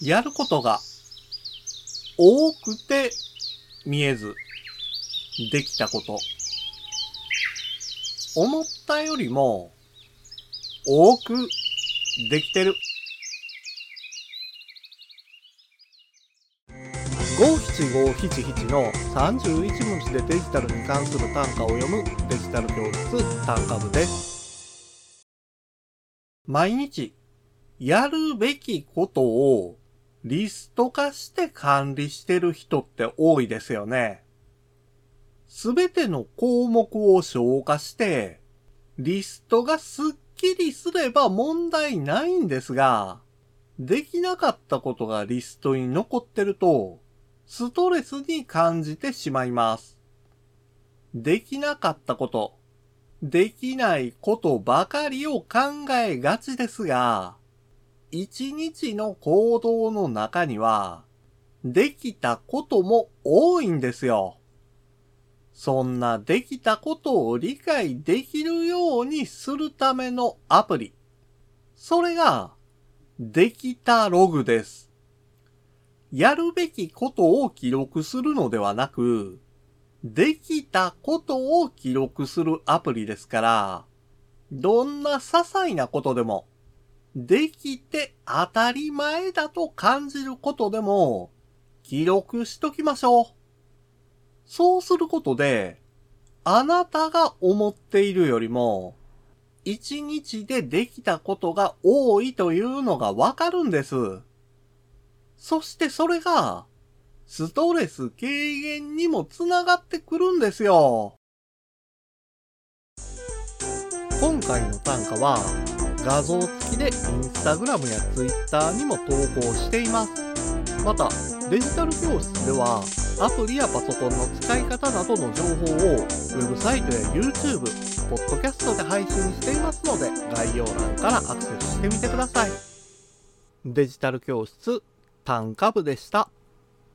やることが多くて見えずできたこと。思ったよりも多くできてる。五七五七七の31文字でデジタルに関する単価を読むデジタル教室単価部です。毎日やるべきことをリスト化して管理してる人って多いですよね。すべての項目を消化して、リストがすっきりすれば問題ないんですが、できなかったことがリストに残ってると、ストレスに感じてしまいます。できなかったこと、できないことばかりを考えがちですが、一日の行動の中には、できたことも多いんですよ。そんなできたことを理解できるようにするためのアプリ。それが、できたログです。やるべきことを記録するのではなく、できたことを記録するアプリですから、どんな些細なことでも、できて当たり前だと感じることでも、記録しときましょう。そうすることで、あなたが思っているよりも、一日でできたことが多いというのがわかるんです。そしてそれが、ストレス軽減にもつながってくるんですよ。今回の単価は、画像付きでインスタグラムやツイッターにも投稿しています。また、デジタル教室では、アプリやパソコンの使い方などの情報を、ウェブサイトや YouTube、ポッドキャストで配信していますので、概要欄からアクセスしてみてください。デジタル教室、単価部でした。